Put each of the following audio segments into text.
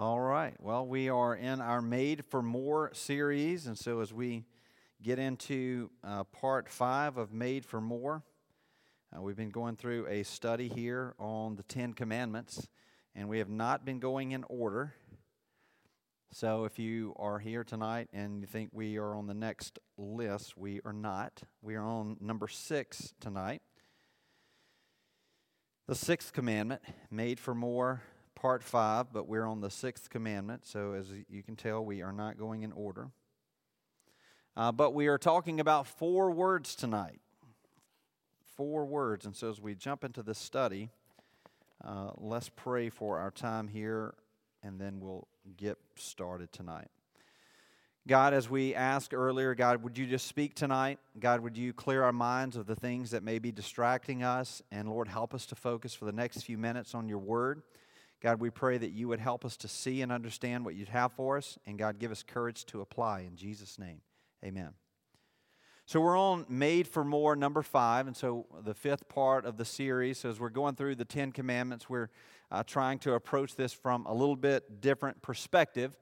All right. Well, we are in our Made for More series. And so as we get into uh, part five of Made for More, uh, we've been going through a study here on the Ten Commandments, and we have not been going in order. So if you are here tonight and you think we are on the next list, we are not. We are on number six tonight. The sixth commandment, Made for More part five, but we're on the sixth commandment. So, as you can tell, we are not going in order. Uh, but we are talking about four words tonight. Four words. And so, as we jump into this study, uh, let's pray for our time here, and then we'll get started tonight. God, as we asked earlier, God, would you just speak tonight? God, would you clear our minds of the things that may be distracting us? And Lord, help us to focus for the next few minutes on your word. God, we pray that you would help us to see and understand what you'd have for us, and God, give us courage to apply. In Jesus' name, amen. So we're on Made for More, number five, and so the fifth part of the series. So as we're going through the Ten Commandments, we're uh, trying to approach this from a little bit different perspective.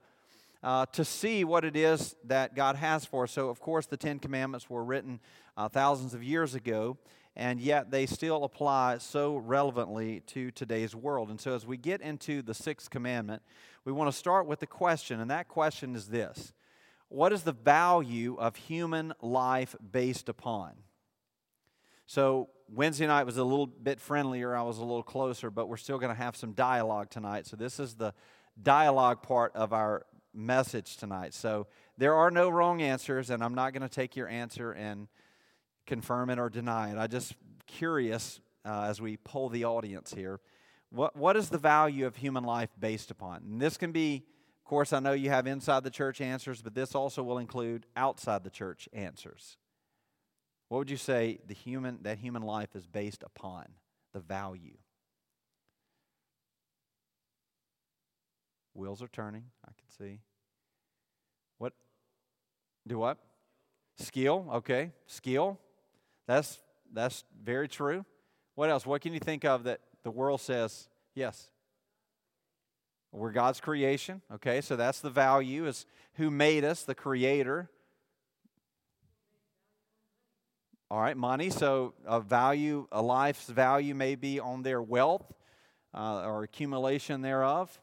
Uh, to see what it is that God has for us. So, of course, the Ten Commandments were written uh, thousands of years ago, and yet they still apply so relevantly to today's world. And so, as we get into the sixth commandment, we want to start with the question, and that question is this What is the value of human life based upon? So, Wednesday night was a little bit friendlier, I was a little closer, but we're still going to have some dialogue tonight. So, this is the dialogue part of our message tonight. So, there are no wrong answers, and I'm not going to take your answer and confirm it or deny it. I just curious uh, as we poll the audience here. What, what is the value of human life based upon? And this can be, of course, I know you have inside the church answers, but this also will include outside the church answers. What would you say the human that human life is based upon? The value. Wheels are turning, I can see. What? Do what? Skill, okay. Skill. That's, that's very true. What else? What can you think of that the world says, yes? We're God's creation. Okay, so that's the value is who made us, the creator. All right, money. So a value, a life's value may be on their wealth uh, or accumulation thereof.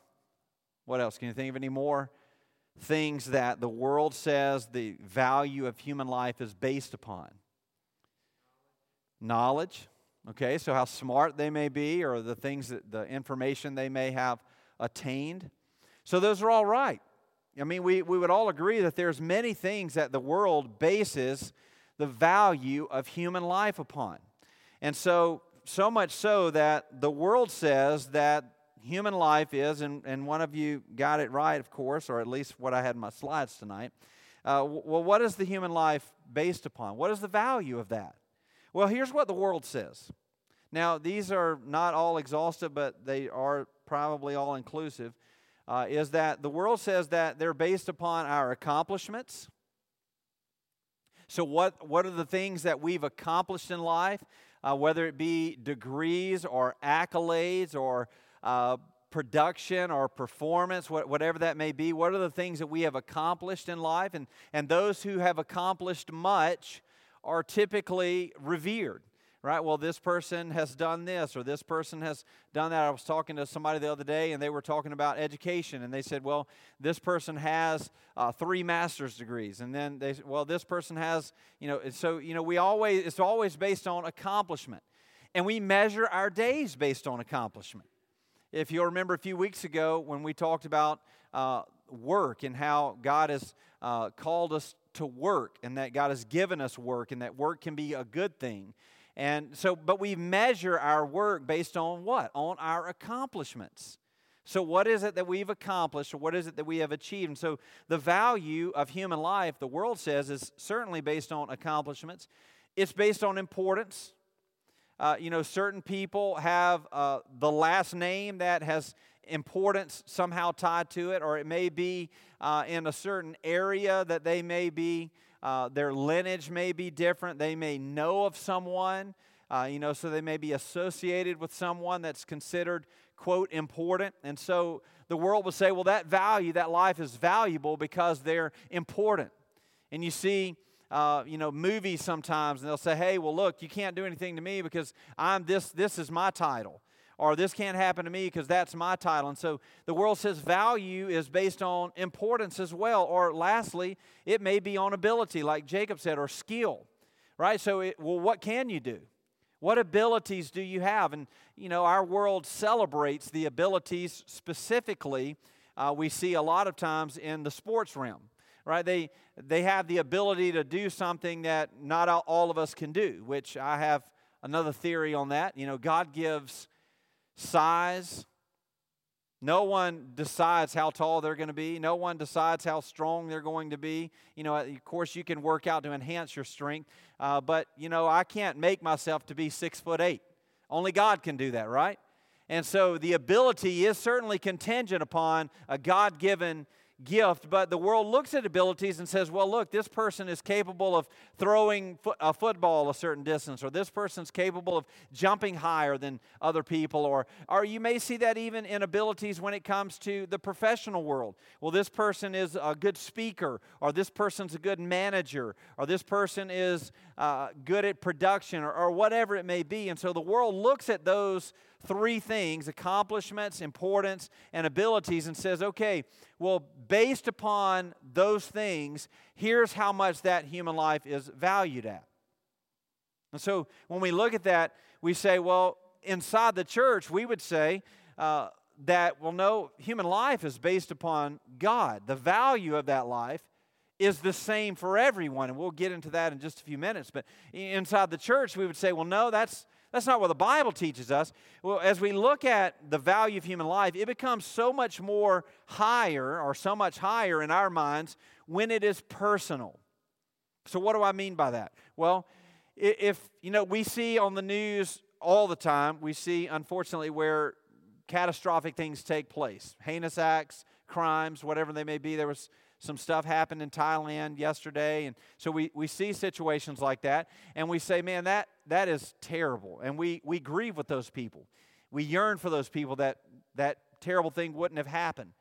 What else? Can you think of any more things that the world says the value of human life is based upon? Knowledge, okay, so how smart they may be or the things that the information they may have attained. So those are all right. I mean, we, we would all agree that there's many things that the world bases the value of human life upon. And so, so much so that the world says that human life is, and, and one of you got it right, of course, or at least what I had in my slides tonight. Uh, well, what is the human life based upon? What is the value of that? Well, here's what the world says. Now, these are not all exhaustive, but they are probably all inclusive. Uh, is that the world says that they're based upon our accomplishments. So, what, what are the things that we've accomplished in life, uh, whether it be degrees or accolades or uh, production or performance, whatever that may be? What are the things that we have accomplished in life? And, and those who have accomplished much are typically revered right? Well, this person has done this or this person has done that. I was talking to somebody the other day and they were talking about education and they said, well, this person has uh, three master's degrees. And then they said, well, this person has, you know, so, you know, we always, it's always based on accomplishment. And we measure our days based on accomplishment. If you'll remember a few weeks ago when we talked about uh, work and how God has uh, called us to work and that God has given us work and that work can be a good thing. And so, but we measure our work based on what? On our accomplishments. So, what is it that we've accomplished or what is it that we have achieved? And so, the value of human life, the world says, is certainly based on accomplishments, it's based on importance. Uh, you know, certain people have uh, the last name that has importance somehow tied to it, or it may be uh, in a certain area that they may be, uh, their lineage may be different. They may know of someone. Uh, you know, so they may be associated with someone that's considered, quote, important. And so the world will say, well, that value, that life is valuable because they're important. And you see, uh, you know, movies sometimes, and they'll say, hey, well, look, you can't do anything to me because I'm this, this is my title. Or this can't happen to me because that's my title. And so the world says value is based on importance as well. Or lastly, it may be on ability, like Jacob said, or skill. Right? So, it, well, what can you do? What abilities do you have? And, you know, our world celebrates the abilities specifically, uh, we see a lot of times in the sports realm, right? They, they have the ability to do something that not all of us can do, which I have another theory on that. You know, God gives size, no one decides how tall they're going to be. No one decides how strong they're going to be. You know, of course, you can work out to enhance your strength, uh, but, you know, I can't make myself to be six foot eight. Only God can do that, right? And so the ability is certainly contingent upon a God given gift, but the world looks at abilities and says, well, look, this person is capable of throwing a football a certain distance, or this person's capable of jumping higher than other people, or, or you may see that even in abilities when it comes to the professional world. Well, this person is a good speaker, or this person's a good manager, or this person is uh, good at production, or, or whatever it may be. And so the world looks at those three things accomplishments, importance, and abilities and says, okay, well, based upon those things, here's how much that human life is valued at. And so when we look at that, we say, well, inside the church, we would say uh, that, well, no, human life is based upon God. The value of that life is the same for everyone. And we'll get into that in just a few minutes. But inside the church, we would say, well, no, that's that's not what the Bible teaches us. Well, as we look at the value of human life, it becomes so much more higher or so much higher in our minds when it is personal. So, what do I mean by that? Well, if, you know, we see on the news all the time, we see, unfortunately, where catastrophic things take place heinous acts, crimes, whatever they may be. There was some stuff happened in Thailand yesterday. And so we, we see situations like that and we say, man, that, that is terrible. And we, we grieve with those people. We yearn for those people that that terrible thing wouldn't have happened.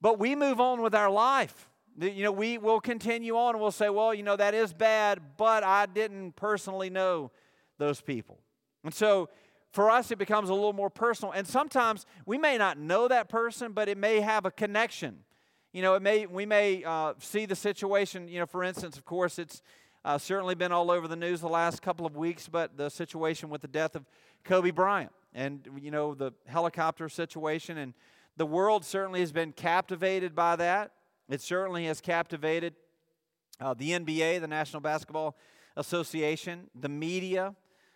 But we move on with our life. You know, we will continue on and we'll say, well, you know, that is bad, but I didn't personally know those people. And so for us, it becomes a little more personal. And sometimes we may not know that person, but it may have a connection you know, it may, we may uh, see the situation, you know, for instance, of course, it's uh, certainly been all over the news the last couple of weeks, but the situation with the death of Kobe Bryant and, you know, the helicopter situation. And the world certainly has been captivated by that. It certainly has captivated uh, the NBA, the National Basketball Association, the media.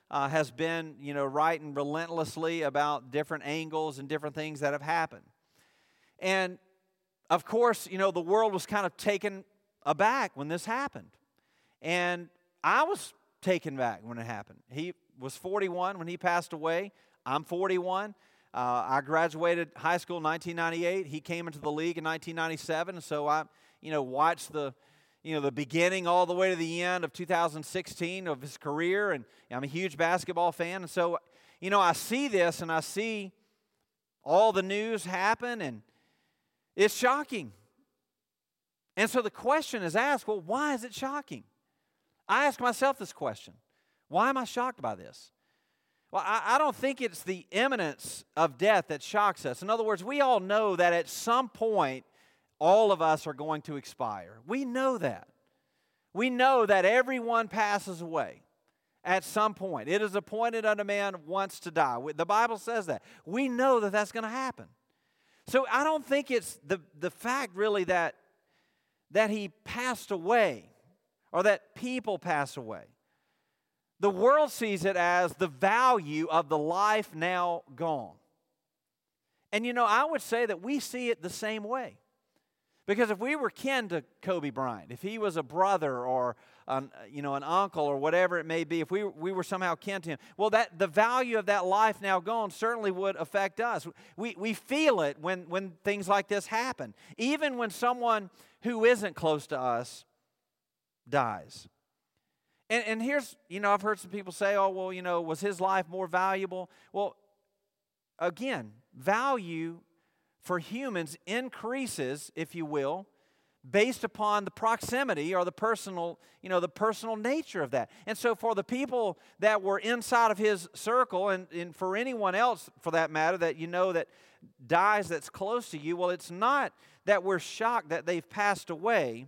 Uh, has been, you know, writing relentlessly about different angles and different things that have happened. And of course, you know, the world was kind of taken aback when this happened. And I was taken back when it happened. He was 41 when he passed away. I'm 41. Uh, I graduated high school in 1998. He came into the league in 1997. So I, you know, watched the, you know, the beginning all the way to the end of 2016 of his career. And I'm a huge basketball fan. And so, you know, I see this and I see all the news happen and it's shocking. And so the question is asked well, why is it shocking? I ask myself this question why am I shocked by this? Well, I, I, don't think it's the imminence of death that shocks us. In other words, we all know that at some point, all of us are going to expire. We know that. We know that everyone passes away at some point. It is appointed unto man once to die. The Bible says that. We know that that's going to happen. So I don't think it's the, the fact really that, that he passed away or that people pass away. The world sees it as the value of the life now gone. And you know, I would say that we see it the same way. Because if we were kin to Kobe Bryant, if he was a brother or an, you know, an uncle or whatever it may be, if we, we were somehow kin to him, well, that, the value of that life now gone certainly would affect us. We, we feel it when, when things like this happen, even when someone who isn't close to us dies. And, and here's, you know, I've heard some people say, oh, well, you know, was his life more valuable? Well, again, value for humans increases, if you will, based upon the proximity or the personal, you know, the personal nature of that. And so for the people that were inside of his circle, and, and for anyone else for that matter, that you know that dies that's close to you, well, it's not that we're shocked that they've passed away.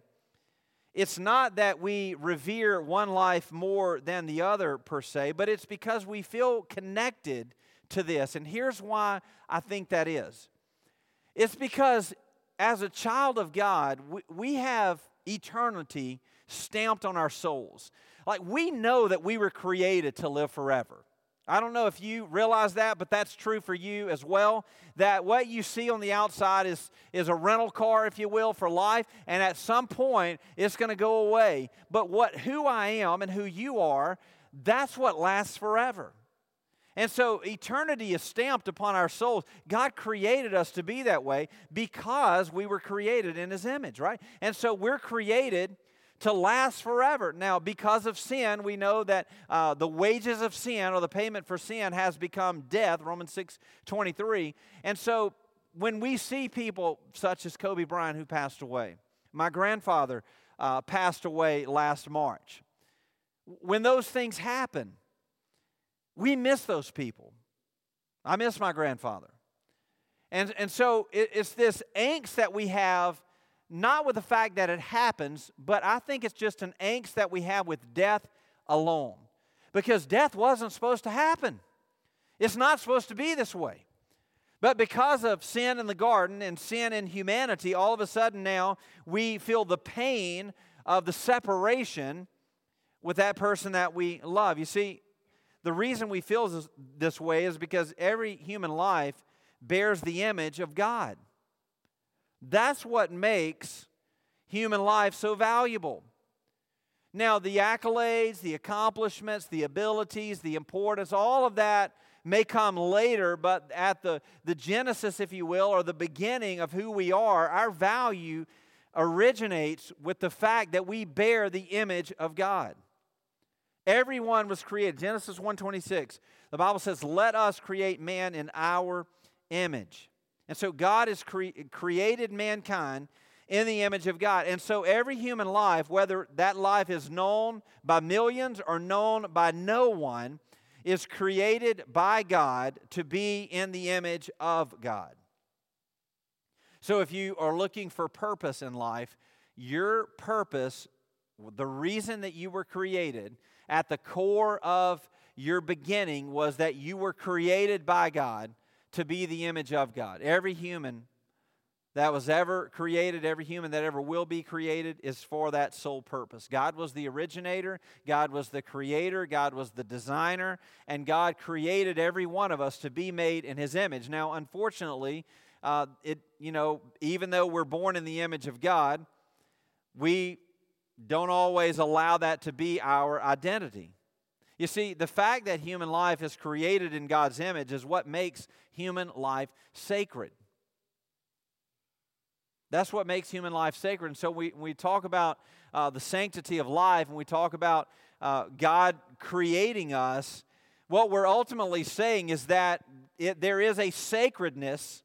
It's not that we revere one life more than the other per se, but it's because we feel connected to this. And here's why I think that is it's because as a child of God, we, we have eternity stamped on our souls. Like we know that we were created to live forever. I don't know if you realize that, but that's true for you as well. That what you see on the outside is, is a rental car, if you will, for life, and at some point it's going to go away. But what who I am and who you are, that's what lasts forever. And so eternity is stamped upon our souls. God created us to be that way because we were created in His image, right? And so we're created to last forever. Now, because of sin, we know that uh, the wages of sin or the payment for sin has become death, Romans 6 23. And so when we see people such as Kobe Bryant who passed away, my grandfather uh, passed away last March. When those things happen, we miss those people. I miss my grandfather. And, and so it, it's this angst that we have, not with the fact that it happens, but I think it's just an angst that we have with death alone. Because death wasn't supposed to happen, it's not supposed to be this way. But because of sin in the garden and sin in humanity, all of a sudden now we feel the pain of the separation with that person that we love. You see, the reason we feel this, this way is because every human life bears the image of God. That's what makes human life so valuable. Now, the accolades, the accomplishments, the abilities, the importance, all of that may come later, but at the, the genesis, if you will, or the beginning of who we are, our value originates with the fact that we bear the image of God. Everyone was created. Genesis 1:26. The Bible says, "Let us create man in our image." And so God has cre- created mankind in the image of God. And so every human life, whether that life is known by millions or known by no one, is created by God to be in the image of God. So if you are looking for purpose in life, your purpose, the reason that you were created, at the core of your beginning was that you were created by God to be the image of God. Every human that was ever created, every human that ever will be created, is for that sole purpose. God was the originator, God was the creator, God was the designer, and God created every one of us to be made in His image. Now, unfortunately, uh, it you know even though we're born in the image of God, we don't always allow that to be our identity. You see, the fact that human life is created in God's image is what makes human life sacred. That's what makes human life sacred. And so we, we talk about uh, the sanctity of life and we talk about uh, God creating us. What we're ultimately saying is that it, there is a sacredness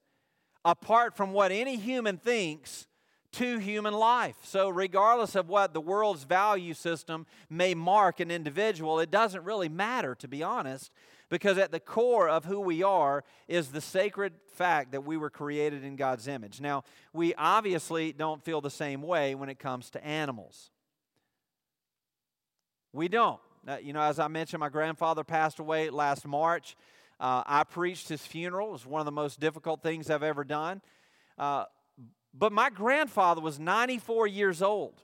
apart from what any human thinks to human life. So, regardless of what the world's value system may mark an individual, it doesn't really matter, to be honest, because at the core of who we are is the sacred fact that we were created in God's image. Now, we obviously don't feel the same way when it comes to animals. We don't. Uh, you know, as I mentioned, my grandfather passed away last March. Uh, I preached his funeral. It was one of the most difficult things I've ever done. Uh, but my grandfather was 94 years old.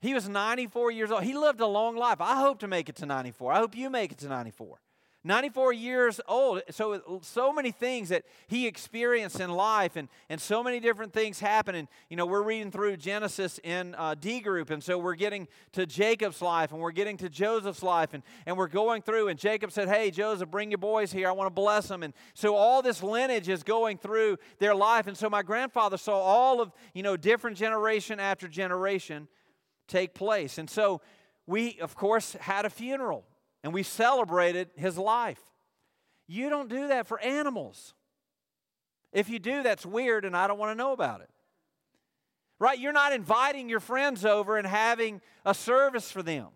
He was 94 years old. He lived a long life. I hope to make it to 94. I hope you make it to 94. 94 years old. So, so many things that he experienced in life, and, and so many different things happen. And, you know, we're reading through Genesis in uh, D group, and so we're getting to Jacob's life, and we're getting to Joseph's life, and, and we're going through. And Jacob said, Hey, Joseph, bring your boys here. I want to bless them. And so all this lineage is going through their life. And so my grandfather saw all of, you know, different generation after generation take place. And so we, of course, had a funeral and we celebrated his life. You don't do that for animals. If you do, that's weird and I don't want to know about it. Right? You're not inviting your friends over and having a service for them.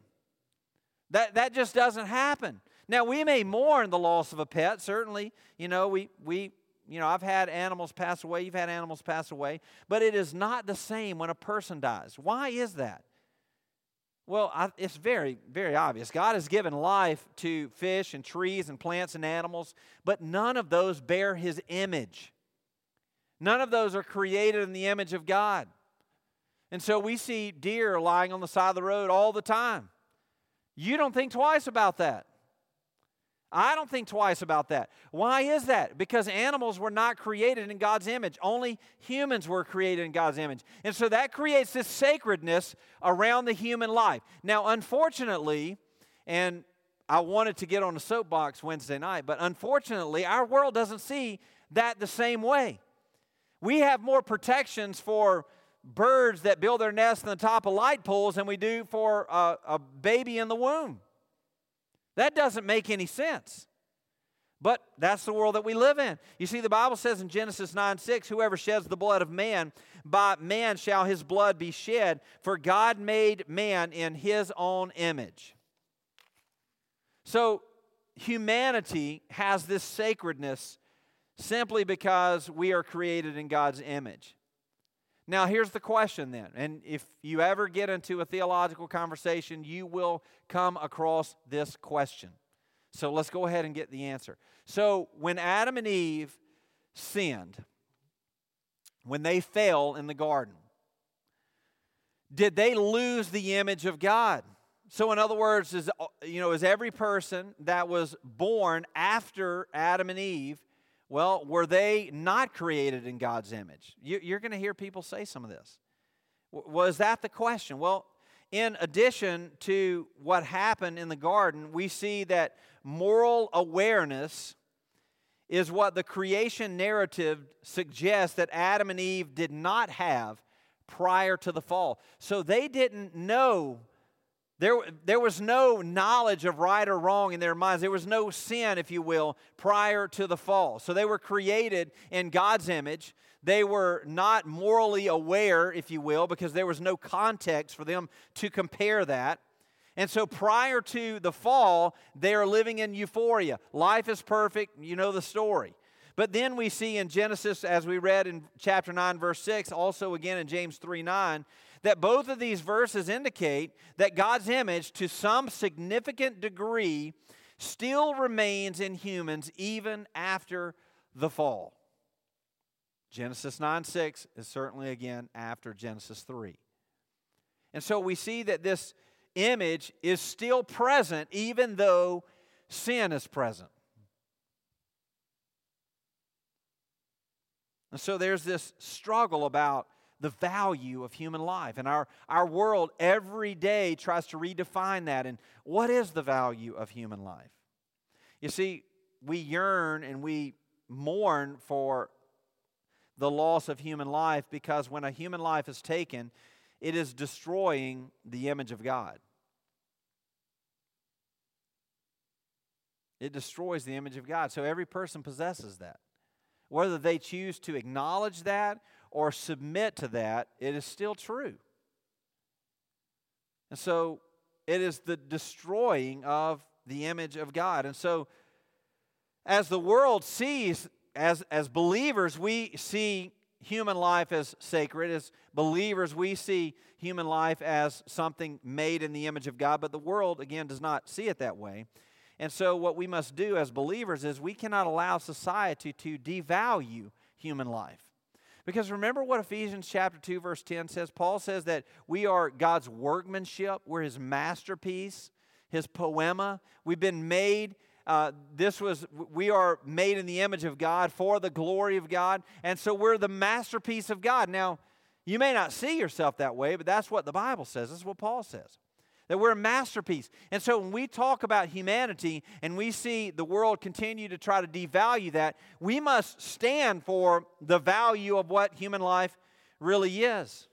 That, that just doesn't happen. Now, we may mourn the loss of a pet, certainly. You know, we, we, you know, I've had animals pass away, you've had animals pass away, but it is not the same when a person dies. Why is that? Well, I, it's very, very obvious. God has given life to fish and trees and plants and animals, but none of those bear His image. None of those are created in the image of God. And so we see deer lying on the side of the road all the time. You don't think twice about that. I don't think twice about that. Why is that? Because animals were not created in God's image. Only humans were created in God's image. And so that creates this sacredness around the human life. Now, unfortunately, and I wanted to get on a soapbox Wednesday night, but unfortunately, our world doesn't see that the same way. We have more protections for birds that build their nests on the top of light poles than we do for a, a baby in the womb. That doesn't make any sense. But that's the world that we live in. You see, the Bible says in Genesis 9 6, whoever sheds the blood of man, by man shall his blood be shed, for God made man in his own image. So, humanity has this sacredness simply because we are created in God's image. Now, here's the question then. And if you ever get into a theological conversation, you will come across this question. So let's go ahead and get the answer. So, when Adam and Eve sinned, when they fell in the garden, did they lose the image of God? So, in other words, is you know, is every person that was born after Adam and Eve well, were they not created in God's image? You, are going to hear people say some of this. Was that the question? Well, in addition to what happened in the garden, we see that moral awareness is what the creation narrative suggests that Adam and Eve did not have prior to the fall. So they didn't know there, there was no knowledge of right or wrong in their minds. There was no sin, if you will, prior to the fall. So they were created in God's image. They were not morally aware, if you will, because there was no context for them to compare that. And so prior to the fall, they are living in euphoria. Life is perfect. You know the story. But then we see in Genesis, as we read in chapter 9, verse 6, also again in James 3 9, that both of these verses indicate that God's image, to some significant degree, still remains in humans even after the fall. Genesis 9 6 is certainly again after Genesis 3. And so we see that this image is still present even though sin is present. And so there's this struggle about the value of human life. And our, our world every day tries to redefine that. And what is the value of human life? You see, we yearn and we mourn for the loss of human life because when a human life is taken, it is destroying the image of God. It destroys the image of God. So every person possesses that. Whether they choose to acknowledge that or submit to that, it is still true. And so it is the destroying of the image of God. And so as the world sees, as, as believers, we see human life as sacred. As believers, we see human life as something made in the image of God, but the world, again, does not see it that way. And so, what we must do as believers is we cannot allow society to devalue human life. Because remember what Ephesians chapter 2 verse 10 says? Paul says that we are God's workmanship, we're his masterpiece, his poema. We've been made uh, this was we are made in the image of God for the glory of God, and so we're the masterpiece of God. Now, you may not see yourself that way, but that's what the Bible says. That's what Paul says that we're a masterpiece. And so when we talk about humanity and we see the world continue to try to devalue that, we must stand for the value of what human life really is.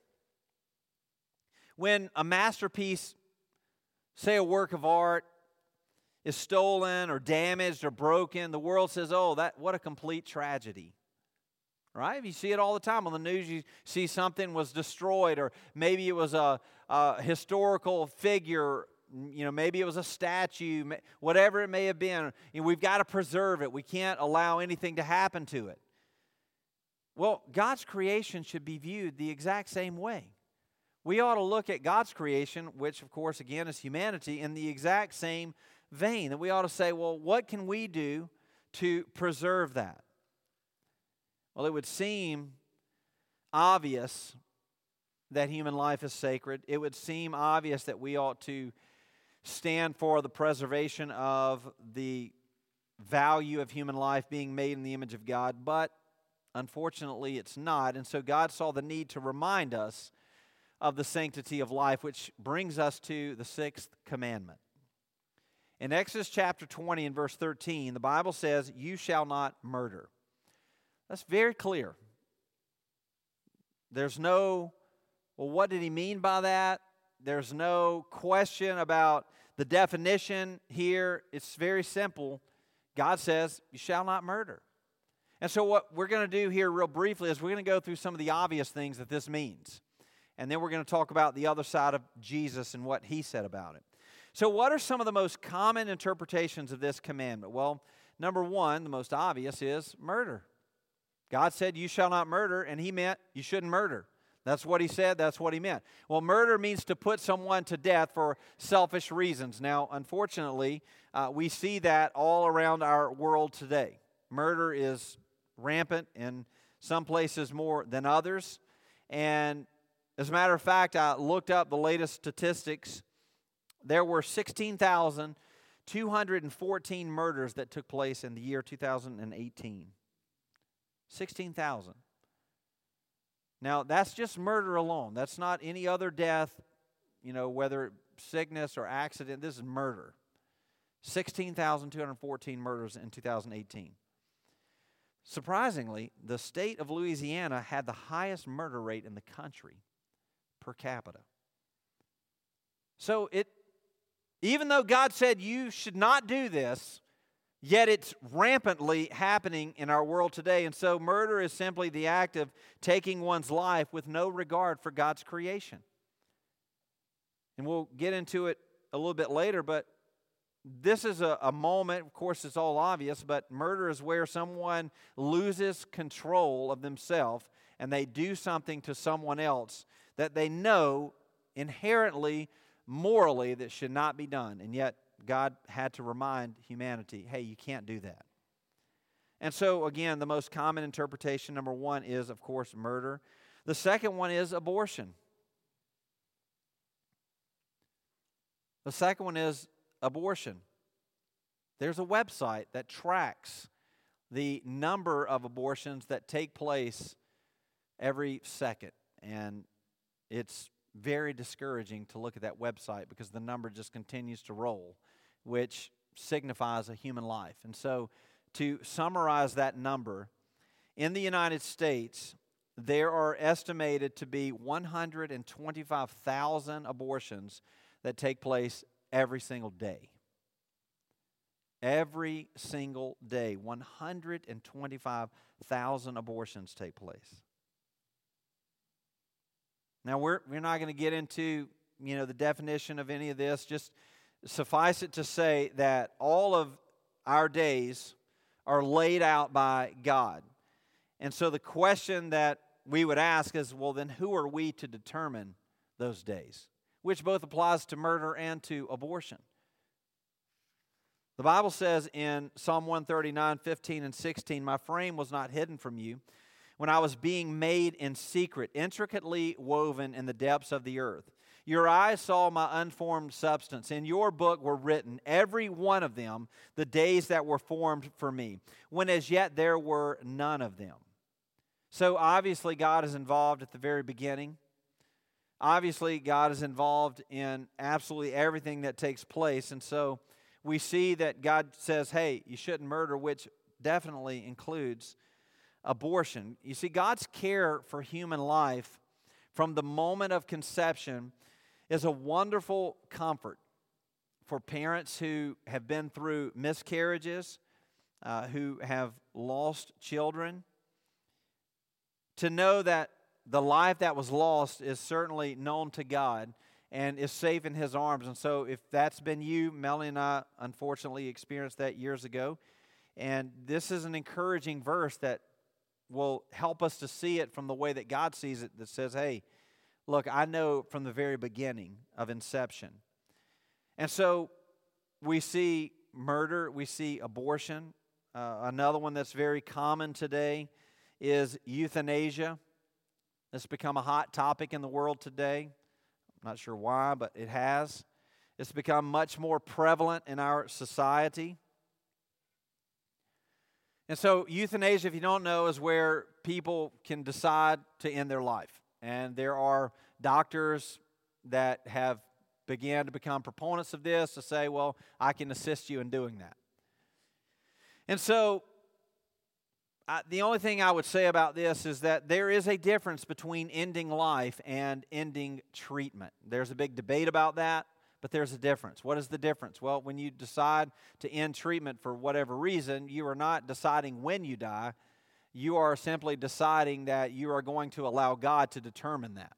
When a masterpiece say a work of art is stolen or damaged or broken, the world says, "Oh, that what a complete tragedy." Right? You see it all the time on the news. You see something was destroyed, or maybe it was a, a historical figure. You know, maybe it was a statue, whatever it may have been. You know, we've got to preserve it. We can't allow anything to happen to it. Well, God's creation should be viewed the exact same way. We ought to look at God's creation, which, of course, again, is humanity, in the exact same vein. That we ought to say, well, what can we do to preserve that? Well, it would seem obvious that human life is sacred. It would seem obvious that we ought to stand for the preservation of the value of human life being made in the image of God, but unfortunately it's not. And so God saw the need to remind us of the sanctity of life, which brings us to the sixth commandment. In Exodus chapter 20 and verse 13, the Bible says, You shall not murder. That's very clear. There's no, well, what did he mean by that? There's no question about the definition here. It's very simple. God says, You shall not murder. And so, what we're going to do here, real briefly, is we're going to go through some of the obvious things that this means. And then we're going to talk about the other side of Jesus and what he said about it. So, what are some of the most common interpretations of this commandment? Well, number one, the most obvious is murder. God said, You shall not murder, and he meant you shouldn't murder. That's what he said, that's what he meant. Well, murder means to put someone to death for selfish reasons. Now, unfortunately, uh, we see that all around our world today. Murder is rampant in some places more than others. And as a matter of fact, I looked up the latest statistics. There were 16,214 murders that took place in the year 2018. 16,000. Now, that's just murder alone. That's not any other death, you know, whether sickness or accident. This is murder. 16,214 murders in 2018. Surprisingly, the state of Louisiana had the highest murder rate in the country per capita. So it even though God said you should not do this, Yet it's rampantly happening in our world today. And so murder is simply the act of taking one's life with no regard for God's creation. And we'll get into it a little bit later, but this is a, a moment, of course, it's all obvious, but murder is where someone loses control of themselves and they do something to someone else that they know inherently, morally, that should not be done. And yet God had to remind humanity hey, you can't do that. And so, again, the most common interpretation, number one, is, of course, murder. The second one is abortion. The second one is abortion. There's a website that tracks the number of abortions that take place every second. And it's very discouraging to look at that website because the number just continues to roll which signifies a human life. And so, to summarize that number, in the United States, there are estimated to be 125,000 abortions that take place every single day. Every single day, 125,000 abortions take place. Now, we're, we're not going to get into you know the definition of any of this. Just suffice it to say that all of our days are laid out by God. And so the question that we would ask is well, then who are we to determine those days? Which both applies to murder and to abortion. The Bible says in Psalm 139, 15, and 16, My frame was not hidden from you when I was being made in secret, intricately woven in the depths of the earth. Your eyes saw my unformed substance. In your book were written, every one of them, the days that were formed for me, when as yet there were none of them. So obviously, God is involved at the very beginning. Obviously, God is involved in absolutely everything that takes place. And so we see that God says, hey, you shouldn't murder, which definitely includes abortion. You see, God's care for human life from the moment of conception is a wonderful comfort. for parents who have been through miscarriages, uh, who have lost children, to know that the life that was lost is certainly known to God and is safe in His arms. And so, if that's been you, Melanie and I unfortunately experienced that years ago. And this is an encouraging verse that will help us to see it from the way that God sees it that says, hey, look, I know from the very beginning of inception. And so we see murder, we see abortion. Uh, another one that's very common today is euthanasia. It's become a hot topic in the world today. I'm not sure why, but it has. It's become much more prevalent in our society. And so, euthanasia, if you don't know, is where people can decide to end their life. And there are doctors that have began to become proponents of this to say, well, I can assist you in doing that. And so, I, the only thing I would say about this is that there is a difference between ending life and ending treatment. There's a big debate about that, but there's a difference. What is the difference? Well, when you decide to end treatment for whatever reason, you are not deciding when you die. You are simply deciding that you are going to allow God to determine that.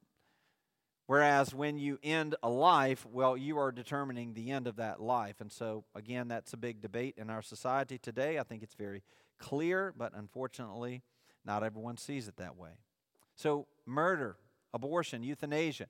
Whereas when you end a life, well, you are determining the end of that life. And so, again, that's a big debate in our society today. I think it's very clear, but unfortunately, not everyone sees it that way. So, murder, abortion, euthanasia,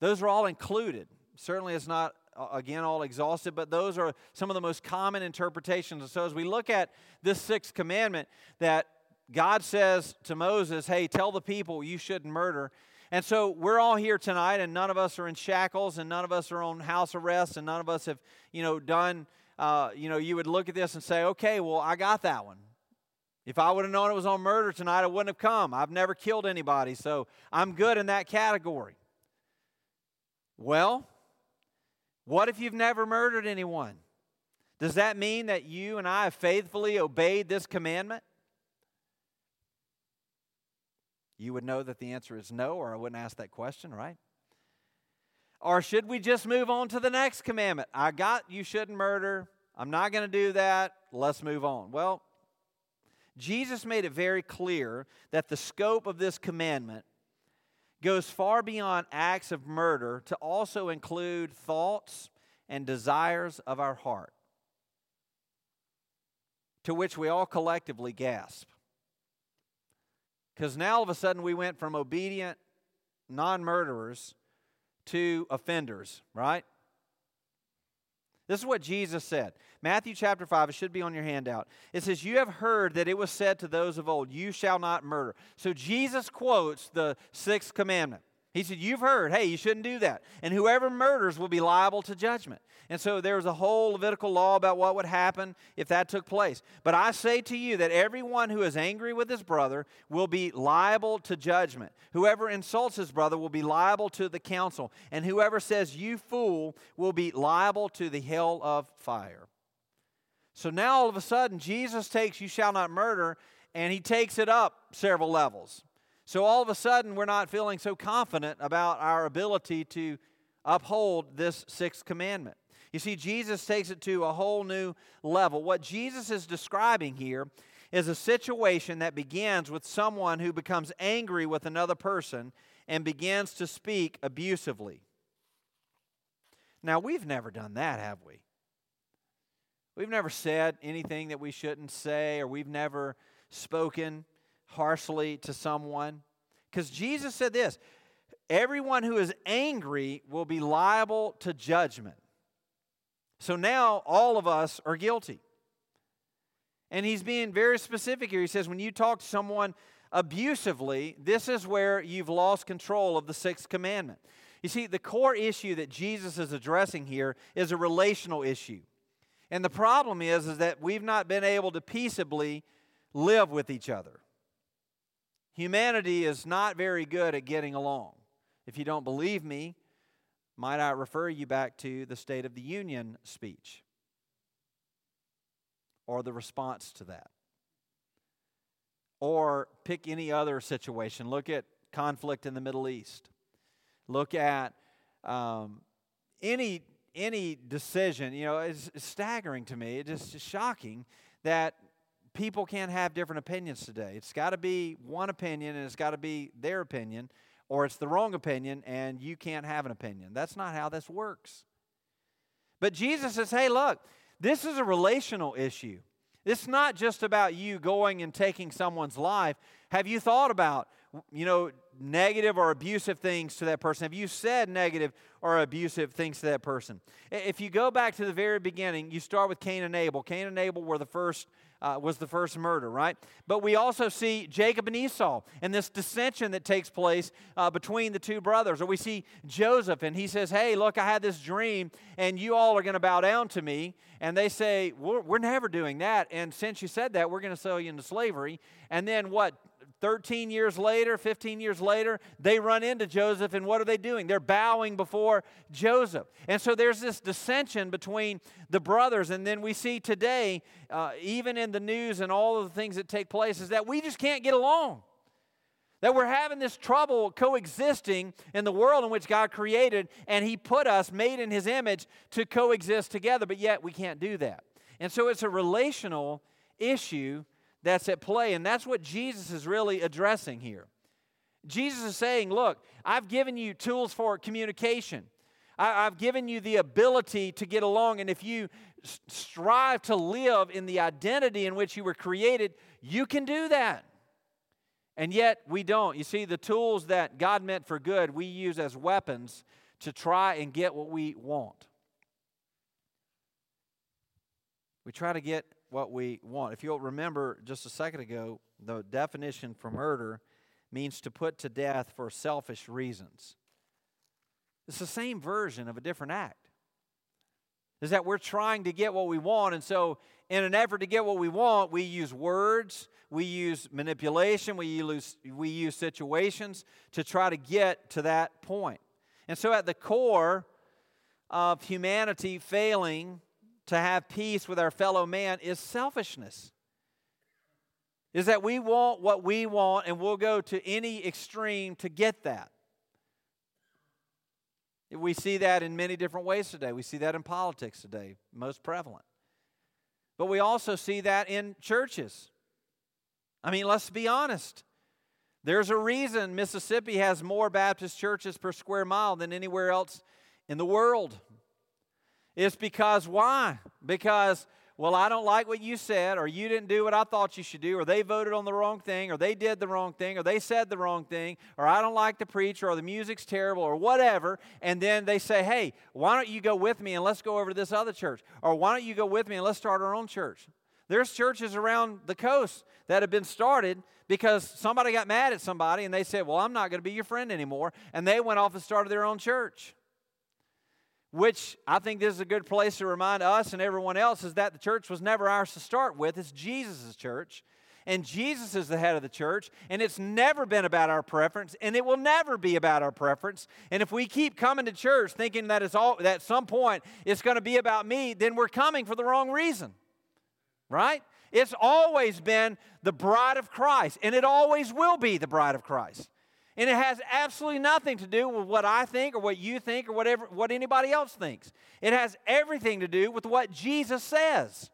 those are all included. Certainly, it's not, again, all exhaustive, but those are some of the most common interpretations. And so, as we look at this sixth commandment that God says to Moses, hey, tell the people you shouldn't murder. And so we're all here tonight, and none of us are in shackles, and none of us are on house arrest, and none of us have, you know, done, uh, you know, you would look at this and say, okay, well, I got that one. If I would have known it was on murder tonight, I wouldn't have come. I've never killed anybody, so I'm good in that category. Well, what if you've never murdered anyone? Does that mean that you and I have faithfully obeyed this commandment? You would know that the answer is no, or I wouldn't ask that question, right? Or should we just move on to the next commandment? I got you shouldn't murder. I'm not going to do that. Let's move on. Well, Jesus made it very clear that the scope of this commandment goes far beyond acts of murder to also include thoughts and desires of our heart, to which we all collectively gasp. Because now all of a sudden we went from obedient non murderers to offenders, right? This is what Jesus said. Matthew chapter 5, it should be on your handout. It says, You have heard that it was said to those of old, You shall not murder. So Jesus quotes the sixth commandment. He said, You've heard, hey, you shouldn't do that. And whoever murders will be liable to judgment. And so there was a whole Levitical law about what would happen if that took place. But I say to you that everyone who is angry with his brother will be liable to judgment. Whoever insults his brother will be liable to the council. And whoever says, You fool, will be liable to the hell of fire. So now all of a sudden, Jesus takes, You shall not murder, and he takes it up several levels. So all of a sudden, we're not feeling so confident about our ability to uphold this sixth commandment. You see, Jesus takes it to a whole new level. What Jesus is describing here is a situation that begins with someone who becomes angry with another person and begins to speak abusively. Now, we've never done that, have we? We've never said anything that we shouldn't say, or we've never spoken harshly to someone. Because Jesus said this everyone who is angry will be liable to judgment. So now all of us are guilty. And he's being very specific here. He says, when you talk to someone abusively, this is where you've lost control of the sixth commandment. You see, the core issue that Jesus is addressing here is a relational issue. And the problem is, is that we've not been able to peaceably live with each other. Humanity is not very good at getting along. If you don't believe me, might I refer you back to the State of the Union speech or the response to that? Or pick any other situation. Look at conflict in the Middle East. Look at um, any any decision, you know, it's, it's staggering to me. It's just shocking that people can't have different opinions today. It's got to be one opinion and it's got to be their opinion, or it's the wrong opinion and you can't have an opinion. That's not how this works. But Jesus says, hey, look, this is a relational issue. It's not just about you going and taking someone's life. Have you thought about, you know, negative or abusive things to that person? Have you said negative or abusive things to that person? If you go back to the very beginning, you start with Cain and Abel. Cain and Abel were the first uh, was the first murder, right? But we also see Jacob and Esau and this dissension that takes place uh, between the two brothers. Or we see Joseph and he says, Hey, look, I had this dream and you all are going to bow down to me. And they say, we're, we're never doing that. And since you said that, we're going to sell you into slavery. And then what? 13 years later, 15 years later, they run into Joseph, and what are they doing? They're bowing before Joseph. And so there's this dissension between the brothers. And then we see today, uh, even in the news and all of the things that take place, is that we just can't get along. That we're having this trouble coexisting in the world in which God created, and He put us, made in His image, to coexist together, but yet we can't do that. And so it's a relational issue that's at play. And that's what Jesus is really addressing here. Jesus is saying, Look, I've given you tools for communication. I, have given you the ability to get along. And if you strive to live in the identity in which you were created, you can do that. And yet we don't. You see, the tools that God meant for good, we use as weapons to try and get what we want. We try to get what we want. If you'll remember just a second ago, the definition for murder means to put to death for selfish reasons. It's the same version of a different act. Is that we're trying to get what we want, and so in an effort to get what we want, we use words, we use manipulation, we use, we use situations to try to get to that point. And so, at the core of humanity failing to have peace with our fellow man is selfishness. Is that we want what we want and we'll go to any extreme to get that. We see that in many different ways today. We see that in politics today, most prevalent. But we also see that in churches. I mean, let's be honest. There's a reason Mississippi has more Baptist churches per square mile than anywhere else in the world. It's because why? Because, well, I don't like what you said, or you didn't do what I thought you should do, or they voted on the wrong thing, or they did the wrong thing, or they said the wrong thing, or I don't like the preacher, or the music's terrible, or whatever. And then they say, hey, why don't you go with me and let's go over to this other church? Or why don't you go with me and let's start our own church? There's churches around the coast that have been started because somebody got mad at somebody and they said, Well, I'm not going to be your friend anymore. And they went off and started their own church which I think this is a good place to remind us and everyone else is that the church was never ours to start with. It's Jesus' church. And Jesus is the head of the church, and it's never been about our preference, and it will never be about our preference. And if we keep coming to church thinking that it's all that at some point it's going to be about me, then we're coming for the wrong reason. Right? It's always been the bride of Christ, and it always will be the bride of Christ. And it has absolutely nothing to do with what I think or what you think or whatever what anybody else thinks. It has everything to do with what Jesus says.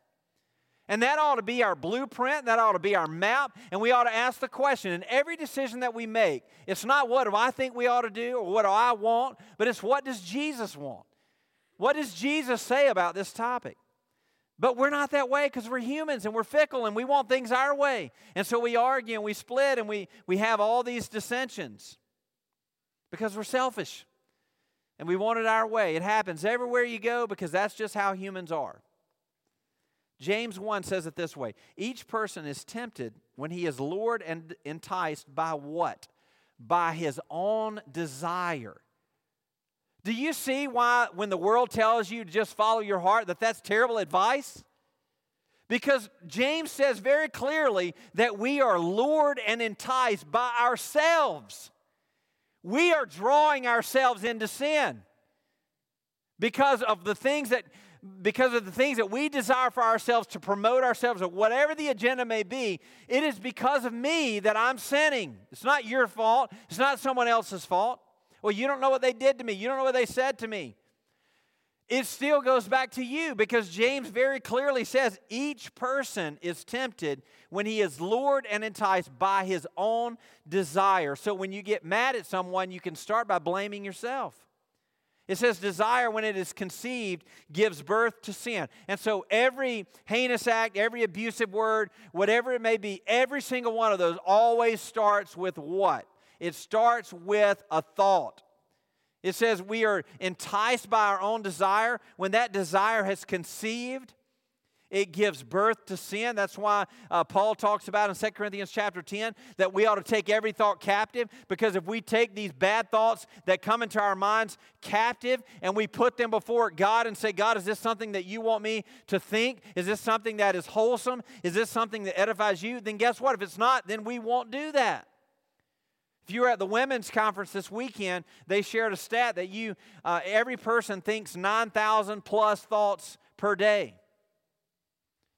And that ought to be our blueprint, that ought to be our map, and we ought to ask the question in every decision that we make. It's not what do I think we ought to do or what do I want, but it's what does Jesus want? What does Jesus say about this topic? But we're not that way because we're humans and we're fickle and we want things our way. And so we argue and we split and we, we have all these dissensions because we're selfish and we want it our way. It happens everywhere you go because that's just how humans are. James 1 says it this way Each person is tempted when he is lured and enticed by what? By his own desire. Do you see why, when the world tells you to just follow your heart, that that's terrible advice? Because James says very clearly that we are lured and enticed by ourselves. We are drawing ourselves into sin because of the things that because of the things that we desire for ourselves to promote ourselves or whatever the agenda may be it is because of me that i'm sinning it's not your fault it's not someone else's fault well, you don't know what they did to me. You don't know what they said to me. it still goes back to you because James very clearly says each person is tempted when he is lured and enticed by his own desire. So when you get mad at someone, you can start by blaming yourself. It says, desire, when it is conceived, gives birth to sin. And so every heinous act, every abusive word, whatever it may be, every single one of those always starts with what? It starts with a thought. It says we are enticed by our own desire. When that desire has conceived, it gives birth to sin. That's why uh, Paul talks about in 2 Corinthians chapter 10 that we ought to take every thought captive because if we take these bad thoughts that come into our minds captive and we put them before God and say, God, is this something that you want me to think? Is this something that is wholesome? Is this something that edifies you? Then guess what? If it's not, then we won't do that. If you were at the women's conference this weekend, they shared a stat that you, uh, every person thinks 9,000 plus thoughts per day.